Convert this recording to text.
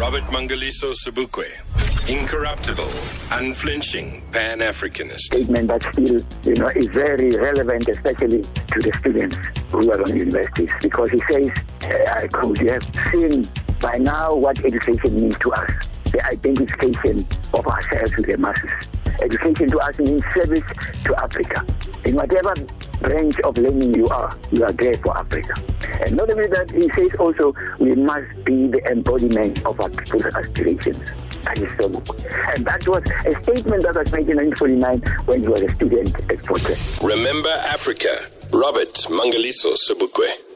Robert Mangaliso Sobukwe. Incorruptible, unflinching Pan Africanist. statement that still, you know, is very relevant, especially to the students who are on universities, because he says, uh, I you have seen by now what education means to us, the identification of ourselves with the masses. Education to us means service to Africa. In whatever branch of learning you are, you are there for Africa. And not only that, he says also, we must be the embodiment of our people's aspirations. That is so. And that was a statement that was made in 1949 when he was a student at Fort Hare. Remember Africa. Robert Mangaliso Sobukwe.